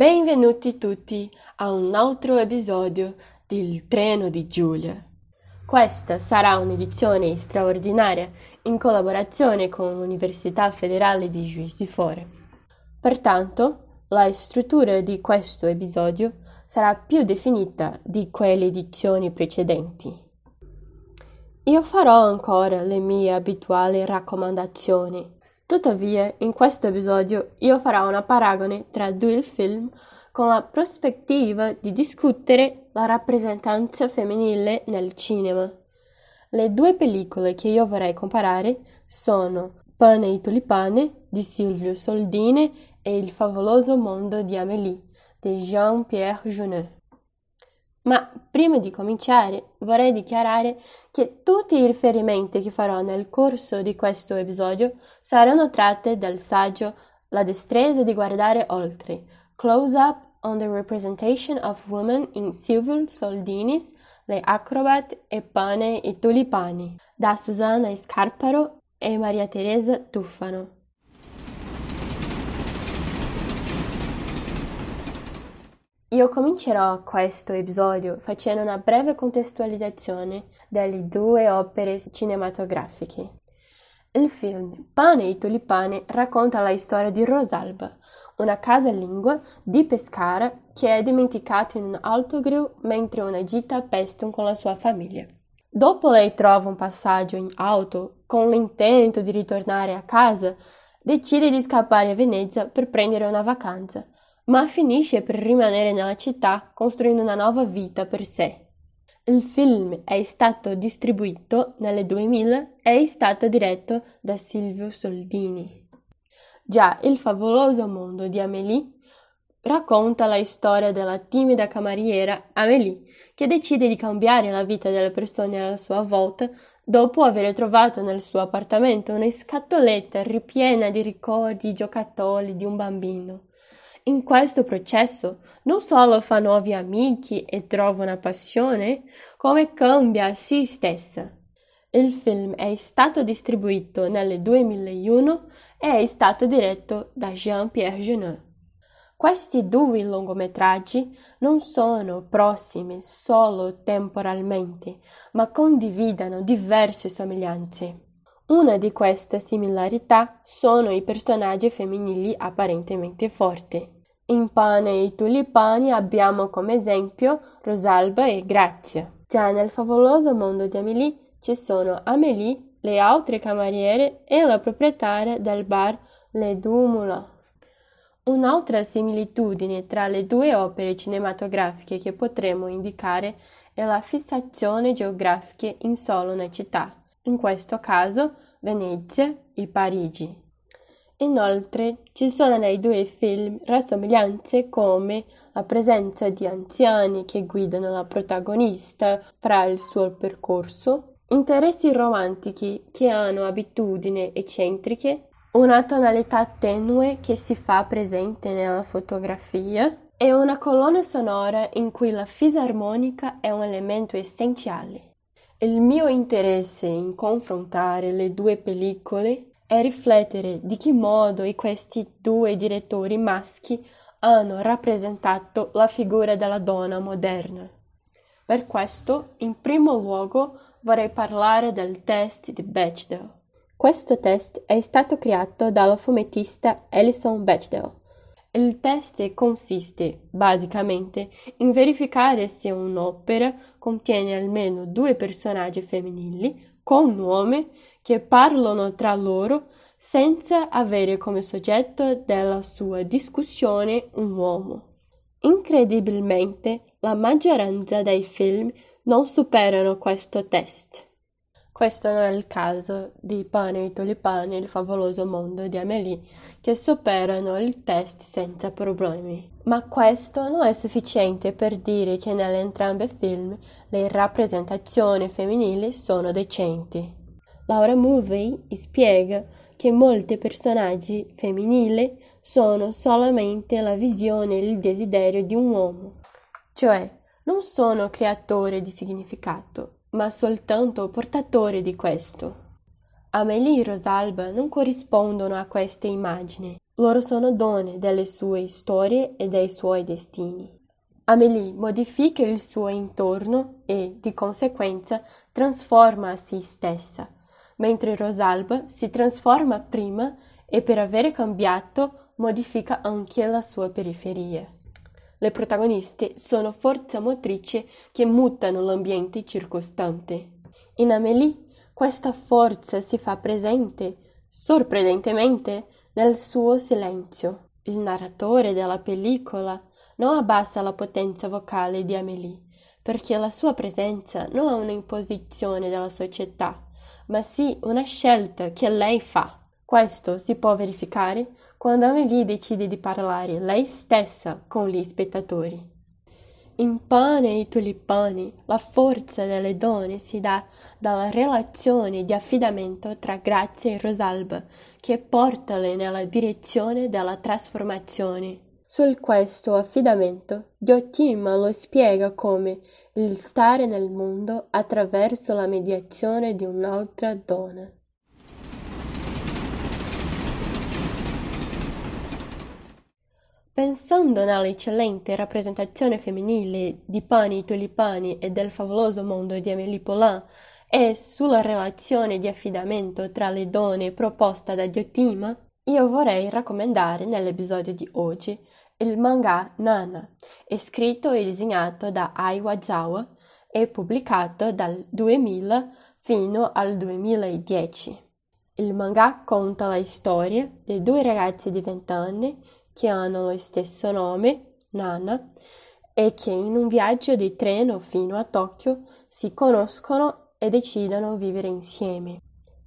Benvenuti tutti a un altro episodio del Treno di Giulia. Questa sarà un'edizione straordinaria in collaborazione con l'Università Federale di Juiz di Fora. Pertanto, la struttura di questo episodio sarà più definita di quelle edizioni precedenti. Io farò ancora le mie abituali raccomandazioni. Tuttavia, in questo episodio io farò una paragone tra due film con la prospettiva di discutere la rappresentanza femminile nel cinema. Le due pellicole che io vorrei comparare sono Pane e tulipane di Silvio Soldini e Il favoloso mondo di Amélie di Jean-Pierre Jeunet. Ma prima di cominciare vorrei dichiarare che tutti i riferimenti che farò nel corso di questo episodio saranno tratti dal saggio La destrezza di guardare oltre, Close Up on the Representation of Women in Silvio Soldini's Le Acrobat e Pane e Tulipani, da Susanna Scarparo e Maria Teresa Tuffano. Io comincerò questo episodio facendo una breve contestualizzazione delle due opere cinematografiche. Il film Pane e Tulipane racconta la storia di Rosalba, una casalinga di Pescara che è dimenticata in un autogrill mentre una gita a con la sua famiglia. Dopo lei trova un passaggio in auto con l'intento di ritornare a casa, decide di scappare a Venezia per prendere una vacanza ma finisce per rimanere nella città costruendo una nuova vita per sé. Il film è stato distribuito nel 2000 e è stato diretto da Silvio Soldini. Già Il favoloso mondo di Amélie racconta la storia della timida cameriera Amélie che decide di cambiare la vita delle persone alla sua volta dopo aver trovato nel suo appartamento una scatoletta ripiena di ricordi giocattoli di un bambino. In questo processo non solo fa nuovi amici e trova una passione, come cambia se stessa. Il film è stato distribuito nel 2001 e è stato diretto da Jean-Pierre Jeunet. Questi due lungometraggi non sono prossimi solo temporalmente, ma condividono diverse somiglianze. Una di queste similarità sono i personaggi femminili apparentemente forti. In Pane e tulipani abbiamo come esempio Rosalba e Grazia. Già nel favoloso mondo di Amélie ci sono Amélie, le altre cameriere e la proprietaria del bar Le Deux. Un'altra similitudine tra le due opere cinematografiche che potremmo indicare è la fissazione geografica in solo una città in questo caso Venezia e Parigi. Inoltre ci sono nei due film rassomiglianze come la presenza di anziani che guidano la protagonista fra il suo percorso, interessi romantici che hanno abitudini eccentriche, una tonalità tenue che si fa presente nella fotografia e una colonna sonora in cui la fisarmonica è un elemento essenziale. Il mio interesse in confrontare le due pellicole è riflettere di che modo questi due direttori maschi hanno rappresentato la figura della donna moderna. Per questo, in primo luogo, vorrei parlare del test di Bechdel. Questo test è stato creato dalla fumettista Alison Bechdel il test consiste, basicamente, in verificare se un'opera contiene almeno due personaggi femminili con nome che parlano tra loro senza avere come soggetto della sua discussione un uomo. Incredibilmente, la maggioranza dei film non superano questo test. Questo non è il caso di Pane e Tulipani il favoloso mondo di Amélie, che superano il test senza problemi. Ma questo non è sufficiente per dire che nell'entrambi i film le rappresentazioni femminili sono decenti. Laura Mulvey spiega che molti personaggi femminili sono solamente la visione e il desiderio di un uomo, cioè non sono creatori di significato, ma soltanto portatori di questo. Amélie e Rosalba non corrispondono a queste immagini. Loro sono donne delle sue storie e dei suoi destini. Amélie modifica il suo intorno e, di conseguenza, trasforma se stessa, mentre Rosalba si trasforma prima e per avere cambiato modifica anche la sua periferia. Le protagoniste sono forze motrici che mutano l'ambiente circostante. In Amélie questa forza si fa presente, sorprendentemente, nel suo silenzio. Il narratore della pellicola non abbassa la potenza vocale di Amélie, perché la sua presenza non è un'imposizione della società, ma sì una scelta che lei fa. Questo si può verificare quando Amélie decide di parlare lei stessa con gli spettatori. In Pane e tulipani la forza delle donne si dà dalla relazione di affidamento tra Grazia e Rosalba che portale nella direzione della trasformazione. Su questo affidamento Diotima lo spiega come il stare nel mondo attraverso la mediazione di un'altra donna. Pensando nell'eccellente rappresentazione femminile di Pani, Tulipani e del favoloso mondo di Amélie Poulain e sulla relazione di affidamento tra le donne proposta da Diotima, io vorrei raccomandare nell'episodio di oggi il manga Nana, scritto e disegnato da Ai Wazawa e pubblicato dal 2000 fino al 2010. Il manga conta la storia di due ragazze di 20 anni che hanno lo stesso nome, Nana, e che in un viaggio di treno fino a Tokyo si conoscono e decidono vivere insieme.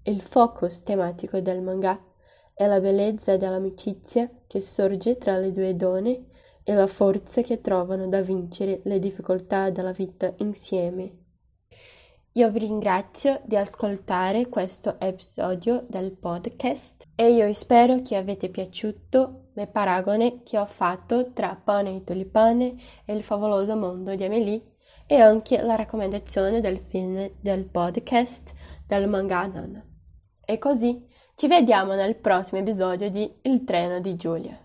Il focus tematico del manga è la bellezza dell'amicizia che sorge tra le due donne e la forza che trovano da vincere le difficoltà della vita insieme. Io vi ringrazio di ascoltare questo episodio del podcast e io spero che avete piaciuto le paragone che ho fatto tra pane e tulipane e il favoloso mondo di Amélie e anche la raccomandazione del film del podcast del manga Nana. E così ci vediamo nel prossimo episodio di Il treno di Giulia.